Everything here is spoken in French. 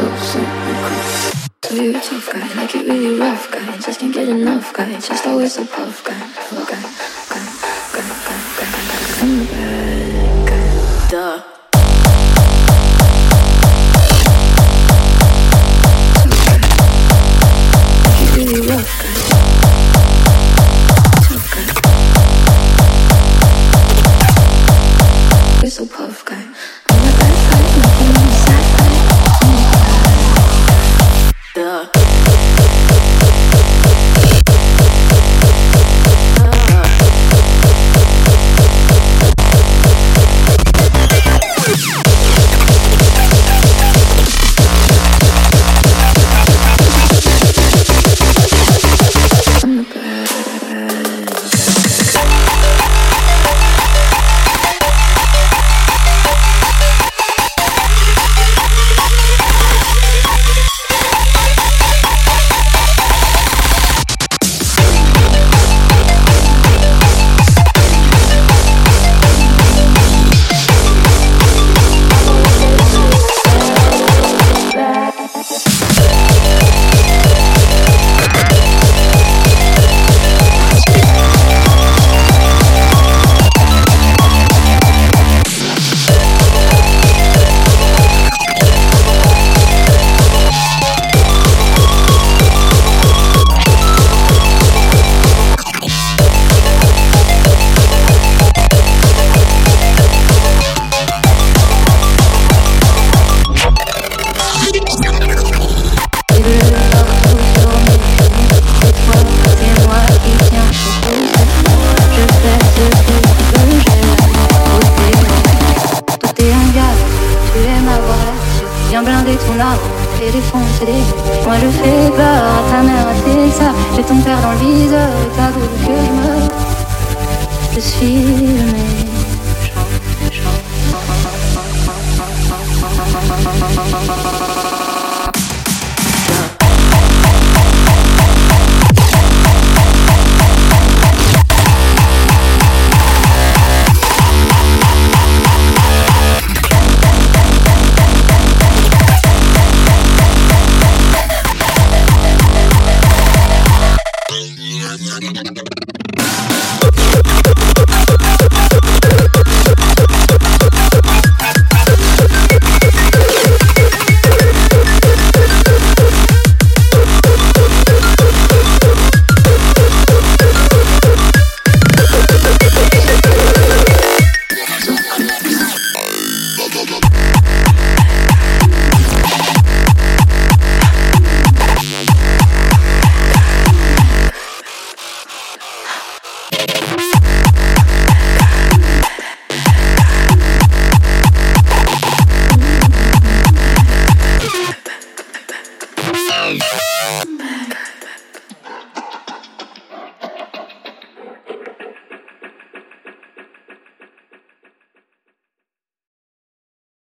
so you're a tough guy, like it really rough guy. Just can't get enough guy, just always a tough guy. Viens blinder ton âme et défoncer. Moi je fais peur à ta mère, à tes sœurs. J'ai ton père dans le viseur et voulu que je meure Je suis le